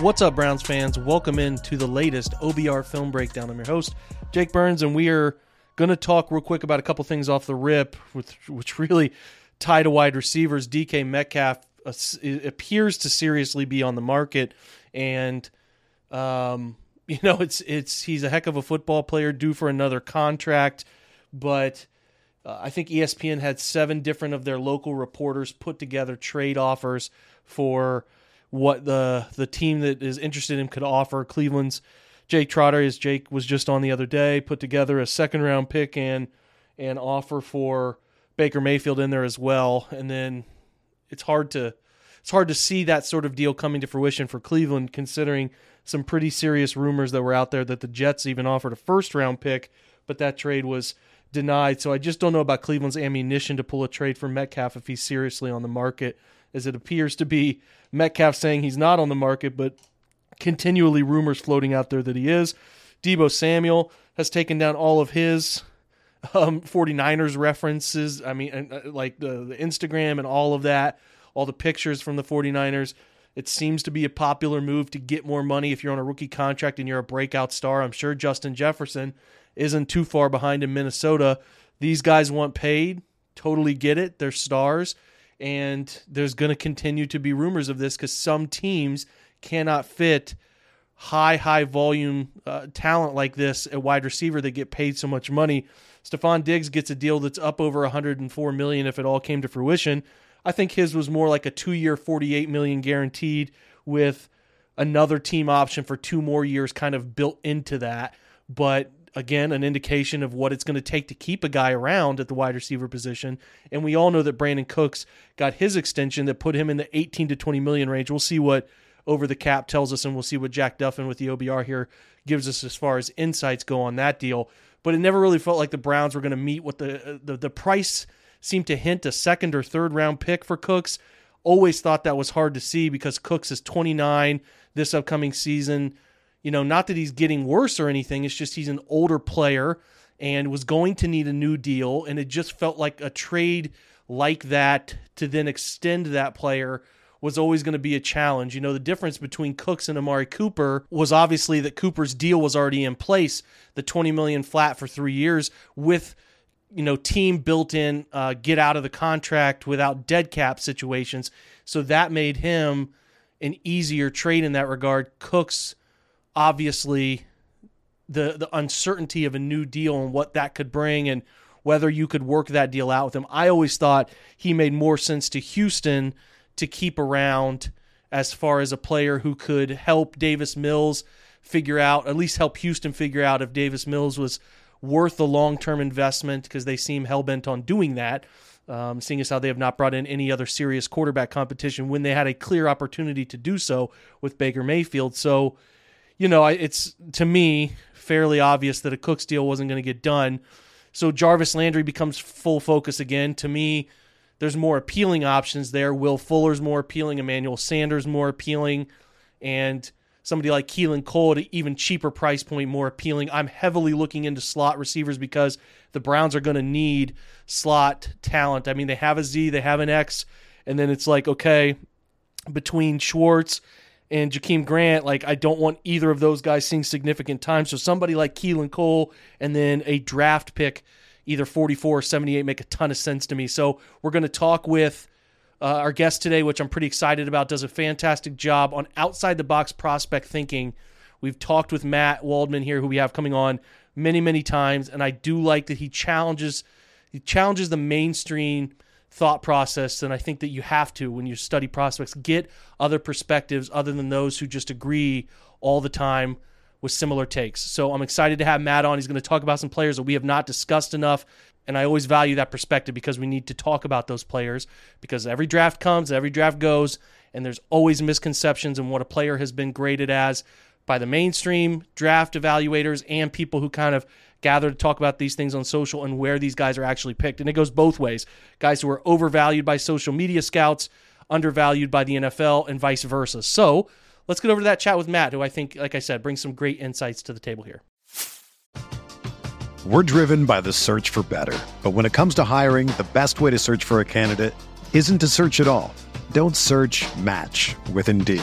What's up, Browns fans? Welcome in to the latest OBR film breakdown. I'm your host, Jake Burns, and we are going to talk real quick about a couple things off the rip, which, which really tie to wide receivers. DK Metcalf uh, appears to seriously be on the market, and um, you know it's it's he's a heck of a football player, due for another contract, but. Uh, I think ESPN had seven different of their local reporters put together trade offers for what the the team that is interested in could offer. Cleveland's Jake Trotter, as Jake was just on the other day, put together a second round pick and an offer for Baker Mayfield in there as well. And then it's hard to it's hard to see that sort of deal coming to fruition for Cleveland, considering some pretty serious rumors that were out there that the Jets even offered a first round pick, but that trade was denied. So I just don't know about Cleveland's ammunition to pull a trade for Metcalf if he's seriously on the market, as it appears to be Metcalf saying he's not on the market, but continually rumors floating out there that he is. Deebo Samuel has taken down all of his um, 49ers references. I mean, uh, like the, the Instagram and all of that, all the pictures from the 49ers. It seems to be a popular move to get more money if you're on a rookie contract and you're a breakout star. I'm sure Justin Jefferson isn't too far behind in Minnesota. These guys want paid. Totally get it. They're stars. And there's going to continue to be rumors of this because some teams cannot fit high, high volume uh, talent like this at wide receiver that get paid so much money. Stefon Diggs gets a deal that's up over 104 million if it all came to fruition. I think his was more like a two-year, 48 million guaranteed with another team option for two more years kind of built into that. But again, an indication of what it's going to take to keep a guy around at the wide receiver position. And we all know that Brandin Cooks got his extension that put him in the 18 to 20 million range. We'll see what over the cap tells us, and we'll see what Jack Duffin with the OBR here gives us as far as insights go on that deal. But it never really felt like the Browns were going to meet what the, the the price seemed to hint a second or third round pick for Cooks. Always thought that was hard to see because Cooks is 29 this upcoming season. You know, not that he's getting worse or anything. It's just he's an older player and was going to need a new deal. And it just felt like a trade like that to then extend that player was always going to be a challenge. You know, the difference between Cooks and Amari Cooper was obviously that Cooper's deal was already in place, the 20 million flat for 3 years with you know, team built in uh, get out of the contract without dead cap situations. So that made him an easier trade in that regard. Cooks obviously the the uncertainty of a new deal and what that could bring and whether you could work that deal out with him. I always thought he made more sense to Houston to keep around as far as a player who could help Davis Mills figure out, at least help Houston figure out if Davis Mills was worth the long term investment because they seem hell bent on doing that. Um, seeing as how they have not brought in any other serious quarterback competition when they had a clear opportunity to do so with Baker Mayfield. So, you know, it's to me fairly obvious that a Cooks deal wasn't going to get done. So Jarvis Landry becomes full focus again. To me, there's more appealing options there. Will Fuller's more appealing, Emmanuel Sanders more appealing, and somebody like Keelan Cole at even cheaper price point more appealing. I'm heavily looking into slot receivers because the Browns are going to need slot talent. I mean, they have a Z, they have an X, and then it's like, okay, between Schwartz and Jakeem Grant, like I don't want either of those guys seeing significant time. So somebody like Keelan Cole and then a draft pick, either 44 or 78, make a ton of sense to me. So we're going to talk with uh, our guest today, which I'm pretty excited about, does a fantastic job on outside the box prospect thinking. We've talked with Matt Waldman here, who we have coming on many, many times, and I do like that he challenges he challenges the mainstream thought process and I think that you have to when you study prospects get other perspectives other than those who just agree all the time with similar takes. So I'm excited to have Matt on. He's going to talk about some players that we have not discussed enough and I always value that perspective because we need to talk about those players because every draft comes, every draft goes and there's always misconceptions in what a player has been graded as by the mainstream draft evaluators and people who kind of gather to talk about these things on social and where these guys are actually picked. And it goes both ways. Guys who are overvalued by social media scouts, undervalued by the NFL, and vice versa. So let's get over to that chat with Matt, who I think, like I said, brings some great insights to the table here. We're driven by the search for better. But when it comes to hiring, the best way to search for a candidate isn't to search at all. Don't search match with Indeed.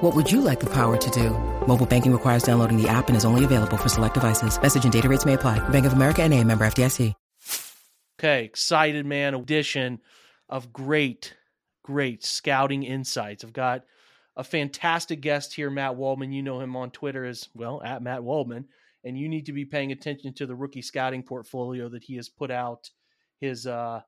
What would you like the power to do? Mobile banking requires downloading the app and is only available for select devices. Message and data rates may apply. Bank of America and a member FDIC. Okay, excited man edition of great, great scouting insights. I've got a fantastic guest here, Matt Waldman. You know him on Twitter as well at Matt Waldman, and you need to be paying attention to the rookie scouting portfolio that he has put out. His uh,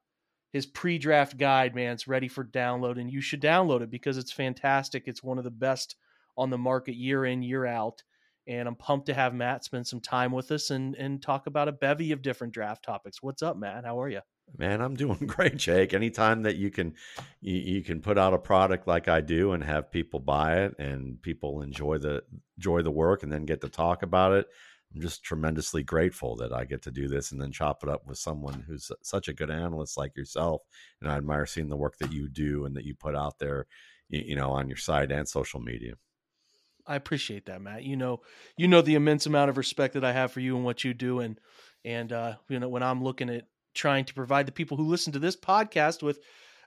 his pre-draft guide, man, it's ready for download, and you should download it because it's fantastic. It's one of the best on the market year in year out. And I'm pumped to have Matt spend some time with us and and talk about a bevy of different draft topics. What's up, Matt? How are you? Man, I'm doing great, Jake. Anytime that you can you, you, can put out a product like I do and have people buy it and people enjoy the enjoy the work and then get to talk about it, I'm just tremendously grateful that I get to do this and then chop it up with someone who's such a good analyst like yourself. And I admire seeing the work that you do and that you put out there, you, know, on your site and social media. I appreciate that, Matt. You know, you know the immense amount of respect that I have for you and what you do, and and uh, you know when I'm looking at trying to provide the people who listen to this podcast with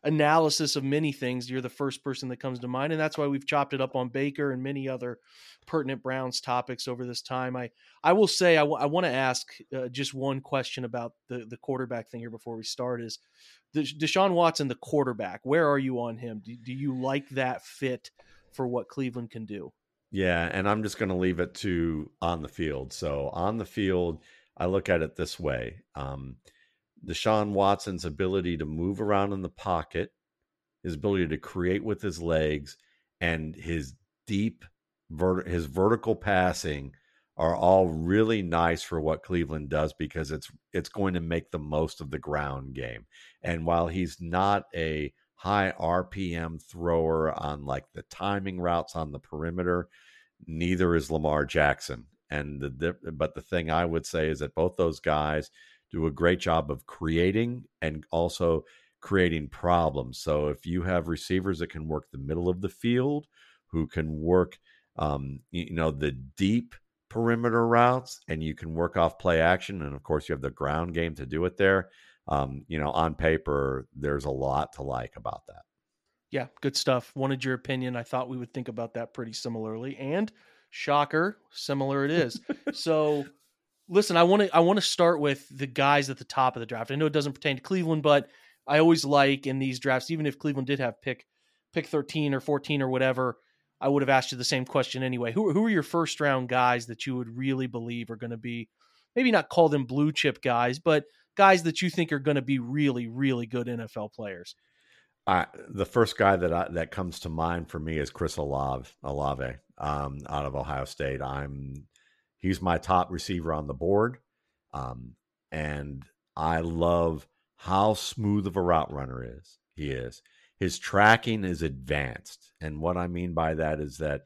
analysis of many things, you're the first person that comes to mind, and that's why we've chopped it up on Baker and many other pertinent Browns topics over this time. I I will say I, w- I want to ask uh, just one question about the the quarterback thing here before we start is the Deshaun Watson, the quarterback. Where are you on him? Do, do you like that fit for what Cleveland can do? Yeah, and I'm just going to leave it to on the field. So on the field, I look at it this way: um, Deshaun Watson's ability to move around in the pocket, his ability to create with his legs, and his deep, vert- his vertical passing are all really nice for what Cleveland does because it's it's going to make the most of the ground game. And while he's not a high RPM thrower on like the timing routes on the perimeter. Neither is Lamar Jackson. And the but the thing I would say is that both those guys do a great job of creating and also creating problems. So if you have receivers that can work the middle of the field, who can work, um, you know, the deep perimeter routes, and you can work off play action, and of course you have the ground game to do it there um, you know, on paper, there's a lot to like about that. Yeah, good stuff. Wanted your opinion. I thought we would think about that pretty similarly. And shocker, similar it is. so listen, I want to I want to start with the guys at the top of the draft. I know it doesn't pertain to Cleveland, but I always like in these drafts, even if Cleveland did have pick pick 13 or 14 or whatever, I would have asked you the same question anyway. Who who are your first round guys that you would really believe are going to be maybe not call them blue chip guys, but guys that you think are going to be really, really good NFL players? Uh, the first guy that I, that comes to mind for me is Chris Olave, Olave um, out of Ohio State. I'm he's my top receiver on the board, um, and I love how smooth of a route runner is. He is. His tracking is advanced, and what I mean by that is that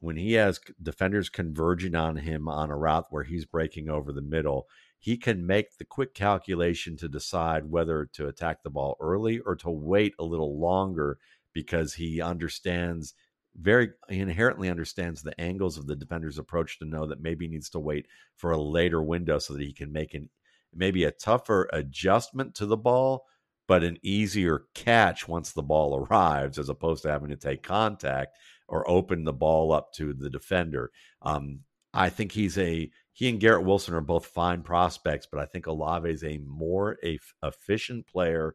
when he has defenders converging on him on a route where he's breaking over the middle, he can make the quick calculation to decide whether to attack the ball early or to wait a little longer because he understands very inherently understands the angles of the defender's approach to know that maybe he needs to wait for a later window so that he can make an maybe a tougher adjustment to the ball, but an easier catch once the ball arrives, as opposed to having to take contact or open the ball up to the defender. Um, I think he's a he and Garrett Wilson are both fine prospects, but I think Olave is a more a, efficient player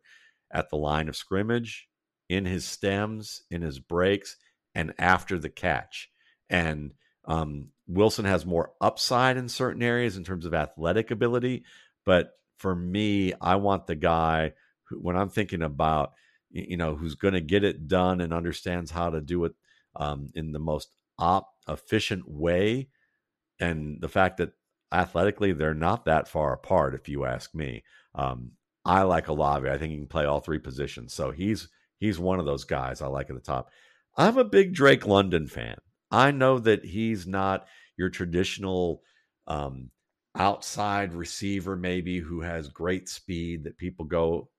at the line of scrimmage, in his stems, in his breaks, and after the catch. And um, Wilson has more upside in certain areas in terms of athletic ability, but for me, I want the guy who, when I'm thinking about you know who's going to get it done and understands how to do it um, in the most op efficient way and the fact that athletically they're not that far apart, if you ask me. Um, I like Olave. I think he can play all three positions. So he's he's one of those guys I like at the top. I'm a big Drake London fan. I know that he's not your traditional um, outside receiver, maybe who has great speed that people go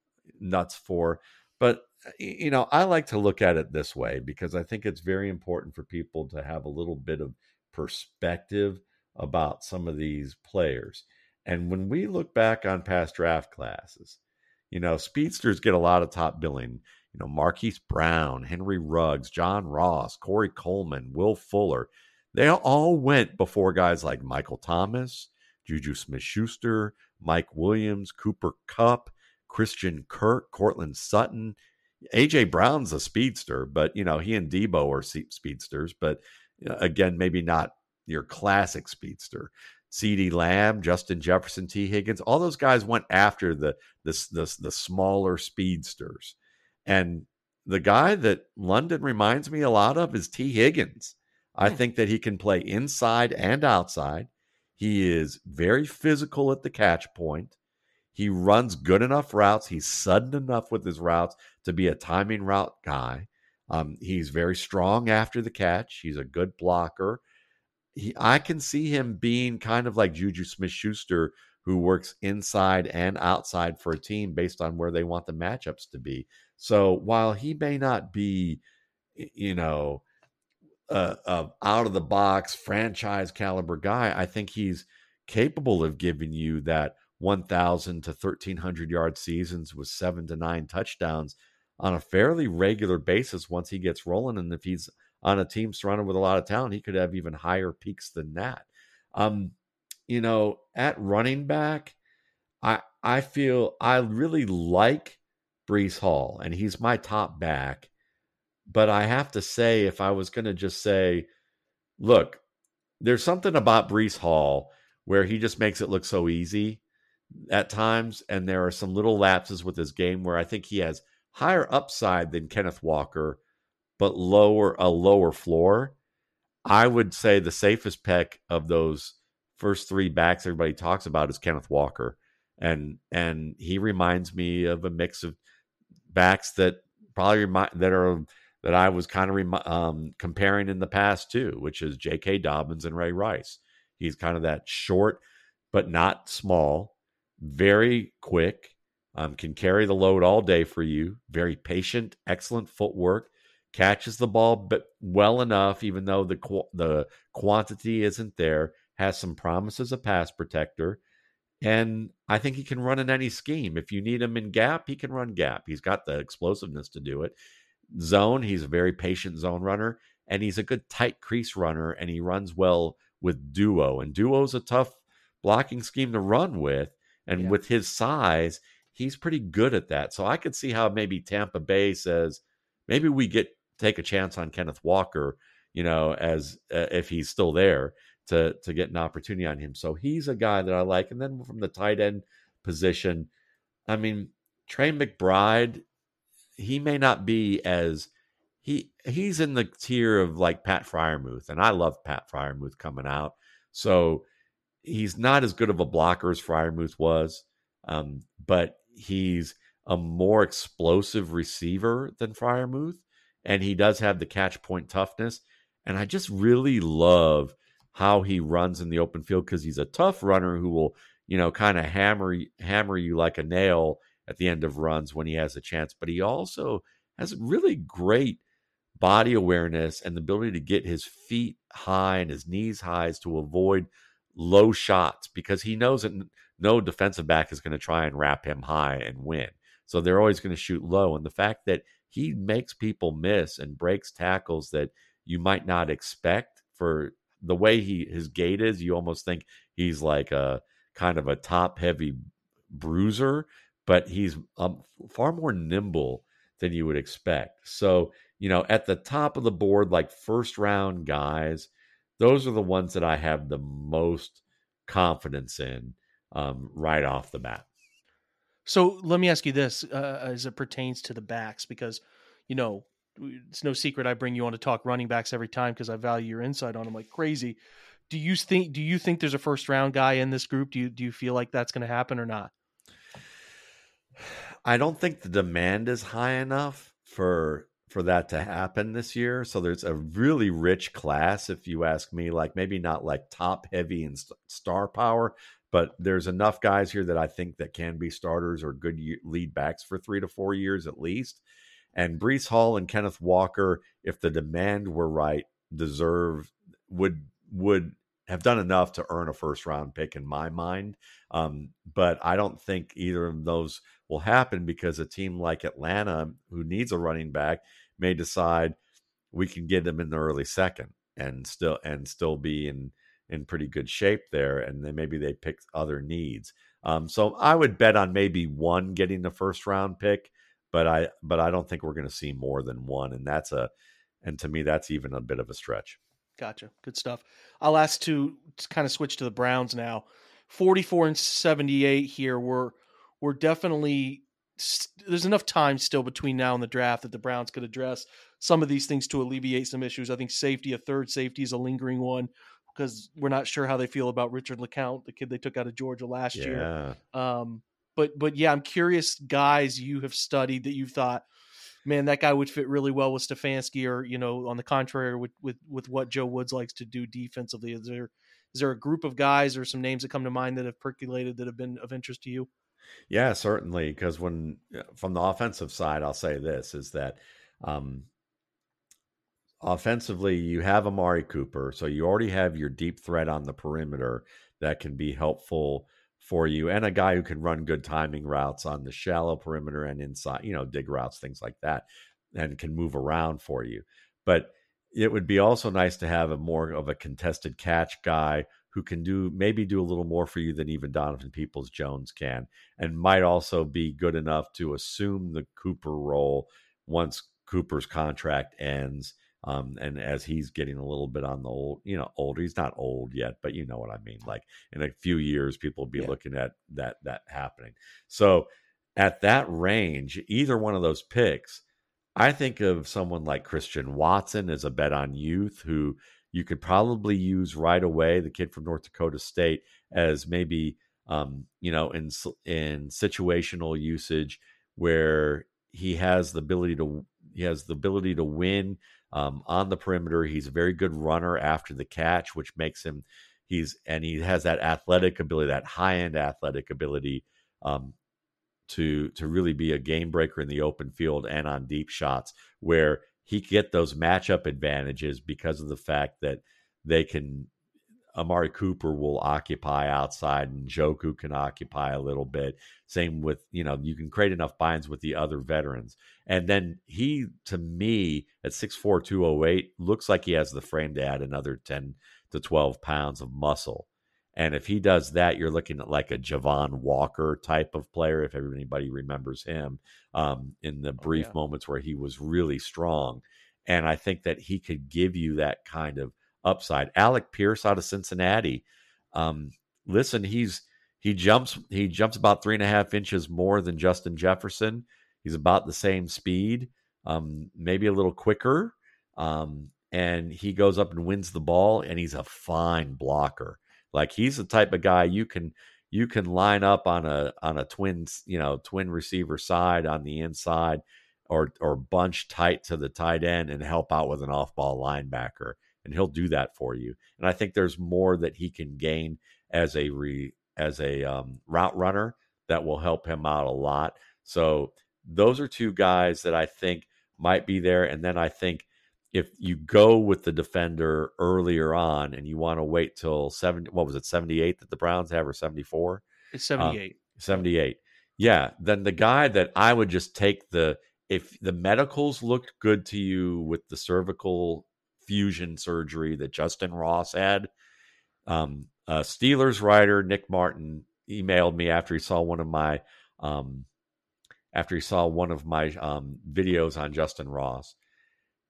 nuts for. But you know, I like to look at it this way because I think it's very important for people to have a little bit of perspective about some of these players. And when we look back on past draft classes, you know, speedsters get a lot of top billing. You know, Marquise Brown, Henry Ruggs, John Ross, Corey Coleman, Will Fuller. They all went before guys like Michael Thomas, Juju Smith Schuster, Mike Williams, Cooper Kupp, Christian Kirk, Courtland Sutton. AJ Brown's a speedster, but you know, he and Deebo are speedsters, but again, maybe not your classic speedster. CeeDee Lamb, Justin Jefferson, Tee Higgins, all those guys went after the, the the the smaller speedsters. And the guy that London reminds me a lot of is Tee Higgins. I hmm. think that he can play inside and outside. He is very physical at the catch point. He runs good enough routes. He's sudden enough with his routes to be a timing route guy. Um, he's very strong after the catch. He's a good blocker he, I can see him being kind of like Juju Smith Schuster, who works inside and outside for a team based on where they want the matchups to be. So while he may not be, you know, a, a out of the box franchise caliber guy, I think he's capable of giving you that 1,000 to 1,300 yard seasons with seven to nine touchdowns on a fairly regular basis once he gets rolling. And if he's on a team surrounded with a lot of talent, he could have even higher peaks than that. Um, you know, at running back, I I feel I really like Breece Hall, and he's my top back. But I have to say, if I was going to just say, look, there's something about Breece Hall where he just makes it look so easy at times, and there are some little lapses with his game where I think he has higher upside than Kenneth Walker but lower a lower floor. I would say the safest pick of those first three backs everybody talks about is Kenneth Walker, and and he reminds me of a mix of backs that probably remind that are that I was kind of rem- um, comparing in the past too, which is J.K. Dobbins and Ray Rice. He's kind of that short but not small, very quick, um, can carry the load all day for you. Very patient, excellent footwork, catches the ball but well enough, even though the the quantity isn't there. Has some promise as a pass protector, and I think he can run in any scheme. If you need him in gap, he can run gap. He's got the explosiveness to do it. Zone, he's a very patient zone runner, and he's a good tight crease runner, and he runs well with duo. And duo's a tough blocking scheme to run with, and yeah. with his size, he's pretty good at that. So I could see how maybe Tampa Bay says maybe we get take a chance on Kenneth Walker, you know, as uh, if he's still there to to get an opportunity on him. So he's a guy that I like. And then from the tight end position, I mean, Trey McBride, he may not be as he he's in the tier of like Pat Freiermuth, and I love Pat Freiermuth coming out. So he's not as good of a blocker as Freiermuth was, um, but he's a more explosive receiver than Freiermuth and he does have the catch point toughness. And I just really love how he runs in the open field because he's a tough runner who will, you know, kind of hammer hammer you like a nail at the end of runs when he has a chance. But he also has really great body awareness and the ability to get his feet high and his knees high to avoid low shots because he knows that no defensive back is going to try and wrap him high and win. So they're always going to shoot low. And the fact that he makes people miss and breaks tackles that you might not expect for the way he his gait is, you almost think he's like a kind of a top heavy bruiser, but he's um, far more nimble than you would expect. So, you know, at the top of the board, like first round guys, those are the ones that I have the most confidence in um, right off the bat. So let me ask you this uh, as it pertains to the backs, because, you know, it's no secret I bring you on to talk running backs every time because I value your insight on them like crazy. Do you think do you think there's a first round guy in this group? Do you do you feel like that's going to happen or not? I don't think the demand is high enough for for that to happen this year. So there's a really rich class, if you ask me. Like maybe not like top heavy and star power, but there's enough guys here that I think that can be starters or good lead backs for three to four years at least. And Breece Hall and Kenneth Walker, if the demand were right, deserve would would have done enough to earn a first round pick in my mind. Um, but I don't think either of those will happen because a team like Atlanta, who needs a running back, may decide we can get them in the early second and still and still be in in pretty good shape there. And then maybe they pick other needs. Um, so I would bet on maybe one getting the first round pick, but I but I don't think we're going to see more than one, and that's a and to me that's even a bit of a stretch. Gotcha. Good stuff. I'll ask to, to kind of switch to the Browns now. 44 and 78 here. We're we're definitely there's enough time still between now and the draft that the Browns could address some of these things to alleviate some issues. I think safety, a third safety, is a lingering one because we're not sure how they feel about Richard LeCounte, the kid they took out of Georgia last yeah. year. Um, but but yeah, I'm curious, guys, you have studied that you've thought man, that guy would fit really well with Stefanski, or you know, on the contrary, with with with what Joe Woods likes to do defensively. Is there is there a group of guys or some names that come to mind that have percolated that have been of interest to you? Yeah, certainly. Because when from the offensive side, I'll say this is that um, offensively, you have Amari Cooper, so you already have your deep threat on the perimeter that can be helpful for you and a guy who can run good timing routes on the shallow perimeter and inside, you know, dig routes, things like that, and can move around for you. But it would be also nice to have a more of a contested catch guy who can do maybe do a little more for you than even Donovan Peoples Jones can, and might also be good enough to assume the Cooper role once Cooper's contract ends um, and as he's getting a little bit on the old, you know, older, he's not old yet, but you know what I mean. Like in a few years, people will be yeah. looking at that that happening. So at that range, either one of those picks, I think of someone like Christian Watson as a bet on youth who you could probably use right away. The kid from North Dakota State as maybe um, you know in in situational usage where he has the ability to he has the ability to win um, on the perimeter. He's a very good runner after the catch, which makes him he's and he has that athletic ability, that high end athletic ability um, to to really be a game breaker in the open field and on deep shots, where he get those matchup advantages because of the fact that they can Amari Cooper will occupy outside and Njoku can occupy a little bit. Same with, you know, you can create enough binds with the other veterans. And then he, to me, at 6'4, 208, looks like he has the frame to add another 10 to 12 pounds of muscle. And if he does that, you're looking at like a Javon Walker type of player, if anybody remembers him um, in the oh, brief oh, yeah. moments where he was really strong. And I think that he could give you that kind of upside. Alec Pierce out of Cincinnati. Um, listen, he's he jumps he jumps about three and a half inches more than Justin Jefferson. He's about the same speed, um, maybe a little quicker. Um, and he goes up and wins the ball, and he's a fine blocker. Like he's the type of guy you can you can line up on a on a twin you know twin receiver side on the inside or or bunch tight to the tight end and help out with an off ball linebacker and he'll do that for you. And I think there's more that he can gain as a re, as a um, route runner that will help him out a lot. So those are two guys that I think might be there. And then I think if you go with the defender earlier on and you want to wait till 70 what was it 78 that the Browns have or 74 It's 78. 78 yeah then the guy that I would just take the if the medicals looked good to you with the cervical fusion surgery that Justyn Ross had um uh, Steelers writer Nick Martin emailed me after he saw one of my um after he saw one of my um videos on Justyn Ross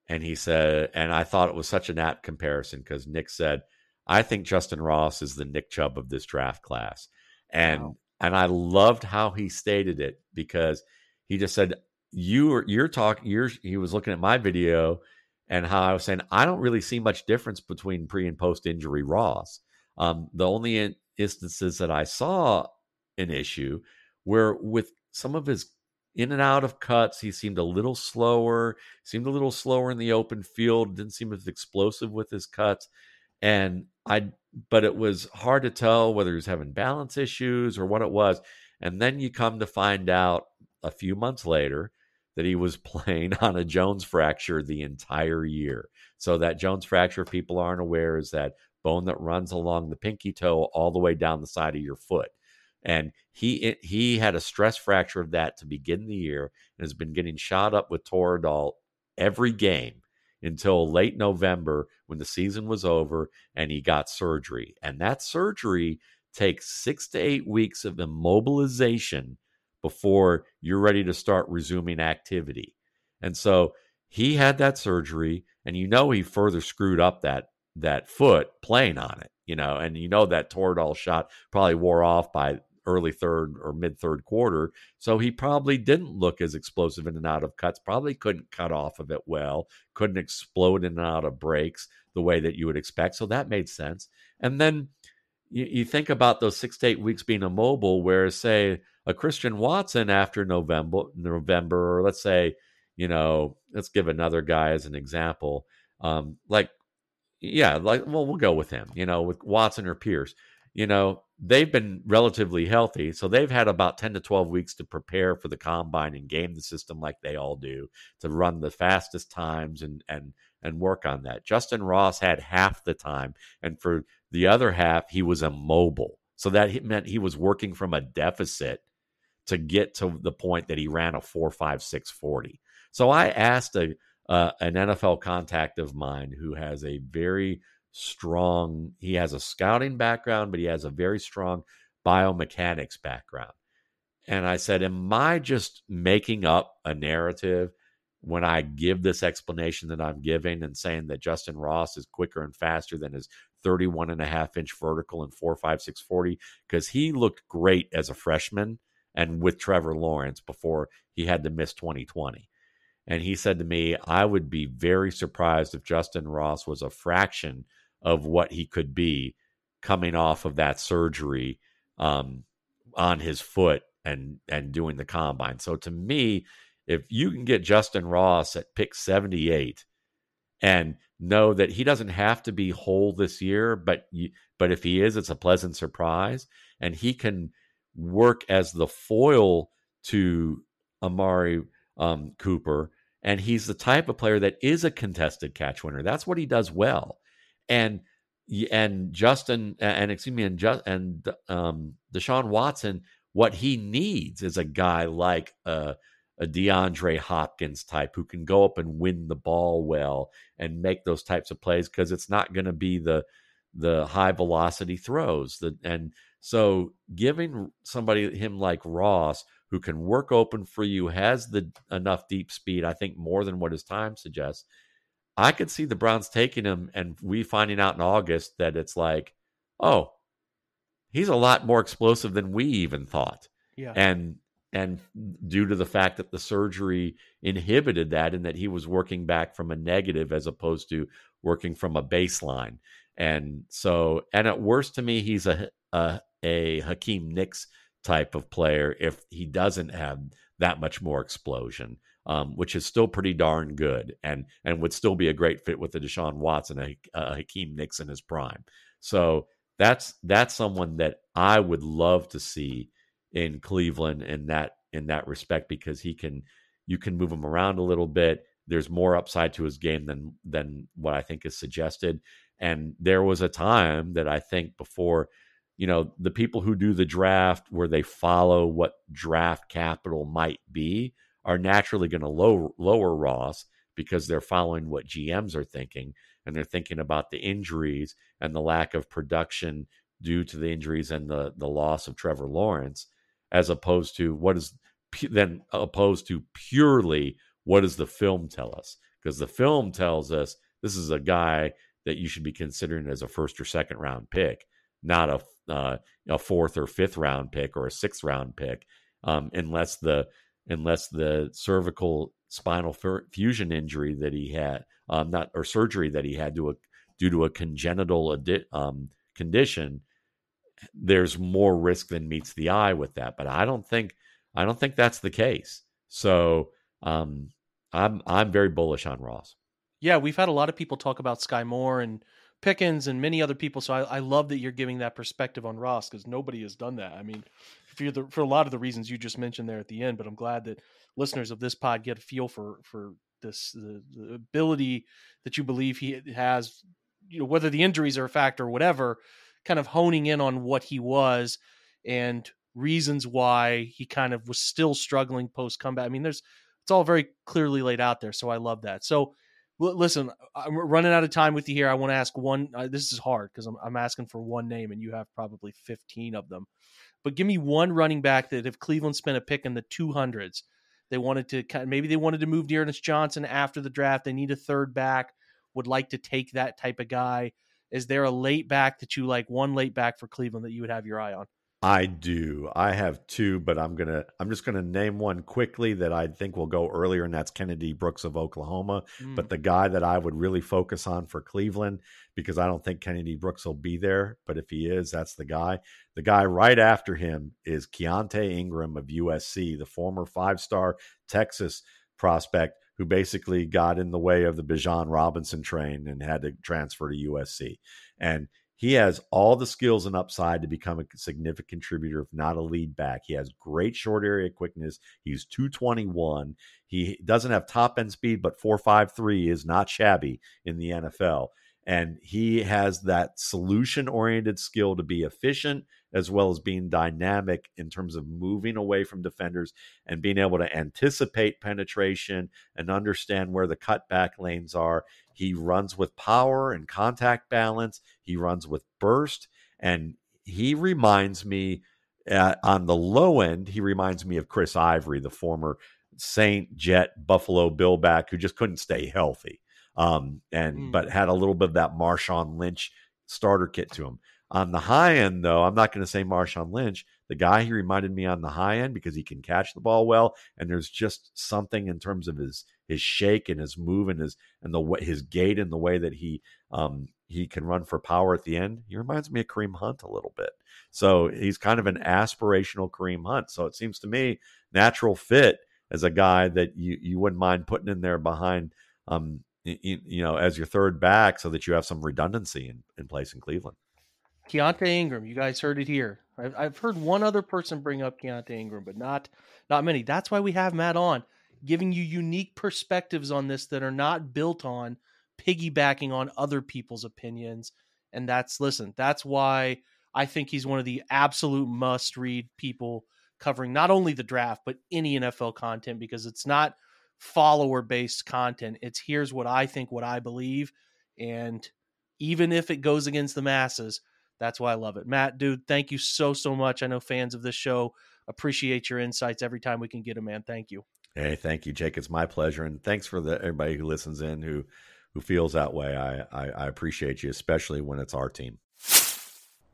and he said, and I thought it was such an apt comparison because Nick said, I think Justyn Ross is the Nick Chubb of this draft class. And Wow. and I loved how he stated it because he just said, You are you're talking you're he was looking at my video and how I was saying, I don't really see much difference between pre and post injury Ross. Um, the only in- instances that I saw an issue were with some of his in and out of cuts. He seemed a little slower, seemed a little slower in the open field, didn't seem as explosive with his cuts. And I, but it was hard to tell whether he was having balance issues or what it was. And then you come to find out a few months later that he was playing on a Jones fracture the entire year. So that Jones fracture, if people aren't aware, is that bone that runs along the pinky toe all the way down the side of your foot. And he he had a stress fracture of that to begin the year and has been getting shot up with Toradol every game until late November when the season was over and he got surgery. And that surgery takes six to eight weeks of immobilization before you're ready to start resuming activity. And so he had that surgery, and you know he further screwed up that that foot playing on it, you know, and you know that Toradol shot probably wore off by early third or mid third quarter. So he probably didn't look as explosive in and out of cuts, probably couldn't cut off of it well, couldn't explode in and out of breaks the way that you would expect. So that made sense. And then you, you think about those six to eight weeks being immobile, whereas say a Christian Watson after November, November, or let's say, you know, let's give another guy as an example. Um, like, yeah, like, well, we'll go with him, you know, with Watson or Pierce. You know, they've been relatively healthy. So they've had about 10 to 12 weeks to prepare for the combine and game the system like they all do to run the fastest times and, and, and work on that. Justyn Ross had half the time. And for the other half, he was immobile. So that meant he was working from a deficit to get to the point that he ran a 4 5 6 40. So I asked a, uh, an NFL contact of mine who has a very strong, he has a scouting background, but he has a very strong biomechanics background. And I said, Am I just making up a narrative when I give this explanation that I'm giving and saying that Justyn Ross is quicker and faster than his 31 and a half inch vertical and 4.5640? Because he looked great as a freshman and with Trevor Lawrence before he had to miss 2020. And he said to me, I would be very surprised if Justyn Ross was a fraction of what he could be coming off of that surgery um, on his foot and and doing the combine. So to me, if you can get Justyn Ross at pick 78 and know that he doesn't have to be whole this year, but you, but if he is, it's a pleasant surprise, and he can work as the foil to Amari um, Cooper, and he's the type of player that is a contested catch winner. That's what he does well, and and Justin and excuse me and just and um, Deshaun Watson, what he needs is a guy like uh, a DeAndre Hopkins type who can go up and win the ball well and make those types of plays because it's not going to be the the high velocity throws. The, and so giving somebody him like Ross who can work open for you has the enough deep speed, I think more than what his time suggests. I could see the Browns taking him and we finding out in August that it's like, oh, he's a lot more explosive than we even thought. Yeah. And and due to the fact that the surgery inhibited that and that he was working back from a negative as opposed to working from a baseline. And so, and at worst to me, he's a, a, a Hakeem Nicks type of player if he doesn't have that much more explosion, um, which is still pretty darn good and, and would still be a great fit with the Deshaun Watson, a, a Hakeem Nicks in his prime. So that's, that's someone that I would love to see in Cleveland in that in that respect because he can you can move him around a little bit. there's more upside to his game than than what I think is suggested. And there was a time that I think before, you know, the people who do the draft where they follow what draft capital might be are naturally going to lower lower Ross because they're following what GMs are thinking and they're thinking about the injuries and the lack of production due to the injuries and the the loss of Trevor Lawrence as opposed to what is then opposed to purely what does the film tell us? Because the film tells us this is a guy that you should be considering as a first or second round pick not a uh, a fourth or fifth round pick or a sixth round pick um, unless the unless the cervical spinal fusion injury that he had, um, not or surgery that he had to a, due to a congenital adi- um, condition, there's more risk than meets the eye with that. But I don't think I don't think that's the case. So um, I'm I'm very bullish on Ross. Yeah, we've had a lot of people talk about Skyy Moore and Pickens and many other people. So I, I love that you're giving that perspective on Ross because nobody has done that. I mean, for the, for a lot of the reasons you just mentioned there at the end, but I'm glad that listeners of this pod get a feel for for this the, the ability that you believe he has. You know, whether the injuries are a factor or whatever, kind of honing in on what he was and reasons why he kind of was still struggling post comeback. I mean, there's it's all very clearly laid out there. So I love that. So listen, I'm running out of time with you here. I want to ask one. Uh, this is hard because I'm, I'm asking for one name, and you have probably 15 of them. But give me one running back that if Cleveland spent a pick in the 200s, they wanted to maybe they wanted to move D'Ernest Johnson after the draft. They need a third back. Would like to take that type of guy. Is there a late back that you like? One late back for Cleveland that you would have your eye on? I do. I have two, but I'm gonna I'm just gonna name one quickly that I think will go earlier, and that's Kennedy Brooks of Oklahoma. Mm. But the guy that I would really focus on for Cleveland, because I don't think Kennedy Brooks will be there, but if he is, that's the guy. The guy right after him is Keaontay Ingram of USC, the former five star Texas prospect who basically got in the way of the Bijan Robinson train and had to transfer to USC. And he has all the skills and upside to become a significant contributor, if not a lead back. He has great short area quickness. He's 221. He doesn't have top end speed, but 453 is not shabby in the NFL. And he has that solution oriented skill to be efficient as well as being dynamic in terms of moving away from defenders and being able to anticipate penetration and understand where the cutback lanes are. He runs with power and contact balance, he runs with burst, and he reminds me uh, on the low end, he reminds me of Chris Ivory, the former Saint Jet Buffalo Bill back who just couldn't stay healthy um, and mm. but had a little bit of that Marshawn Lynch starter kit to him. On the high end, though, I'm not going to say Marshawn Lynch. The guy he reminded me on the high end because he can catch the ball well, and there's just something in terms of his his shake and his move and his and the his gait and the way that he um he can run for power at the end. He reminds me of Kareem Hunt a little bit. So he's kind of an aspirational Kareem Hunt. So it seems to me natural fit as a guy that you you wouldn't mind putting in there behind um you, know, as your third back so that you have some redundancy in, in place in Cleveland. Keaontay Ingram, you guys heard it here. I've, I've heard one other person bring up Keaontay Ingram, but not not many. That's why we have Matt on, giving you unique perspectives on this that are not built on piggybacking on other people's opinions. And that's listen, that's why I think he's one of the absolute must read people covering not only the draft but any NFL content because it's not follower based content. It's here's what I think, what I believe. And even if it goes against the masses, that's why I love it. Matt, dude, thank you so, so much. I know fans of this show appreciate your insights every time we can get them, man. Thank you. Hey, thank you, Jake. It's my pleasure. And thanks for the, everybody who listens in who who feels that way. I, I, I appreciate you, especially when it's our team.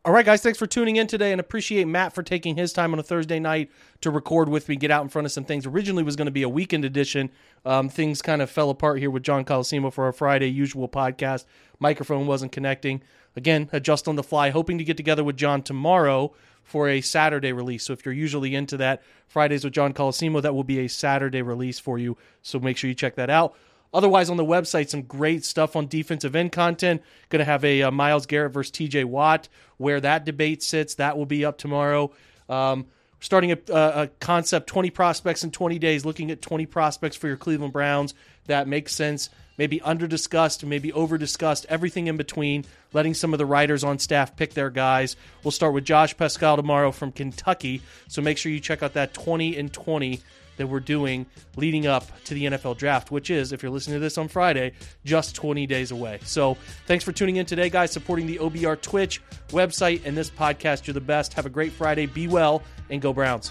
All right, guys, thanks for tuning in today and appreciate Matt for taking his time on a Thursday night to record with me, get out in front of some things. Originally was going to be a weekend edition. Um, things kind of fell apart here with John Colosimo for our Friday usual podcast. Microphone wasn't connecting. Again, adjust on the fly, hoping to get together with John tomorrow for a Saturday release. So if you're usually into that, Fridays with John Colosimo, that will be a Saturday release for you. So make sure you check that out. Otherwise, on the website, some great stuff on defensive end content. Going to have a, uh, Myles Garrett versus TJ Watt, where that debate sits. That will be up tomorrow. Um, starting a, a, concept 20 prospects in 20 days, looking at 20 prospects for your Cleveland Browns that makes sense. Maybe under discussed, maybe over discussed, everything in between, letting some of the writers on staff pick their guys. We'll start with Josh Paschal tomorrow from Kentucky. So make sure you check out that 20 and 20 that we're doing leading up to the NFL draft, which is, if you're listening to this on Friday, just 20 days away. So thanks for tuning in today, guys, supporting the OBR Twitch website and this podcast. You're the best. Have a great Friday. Be well and go Browns.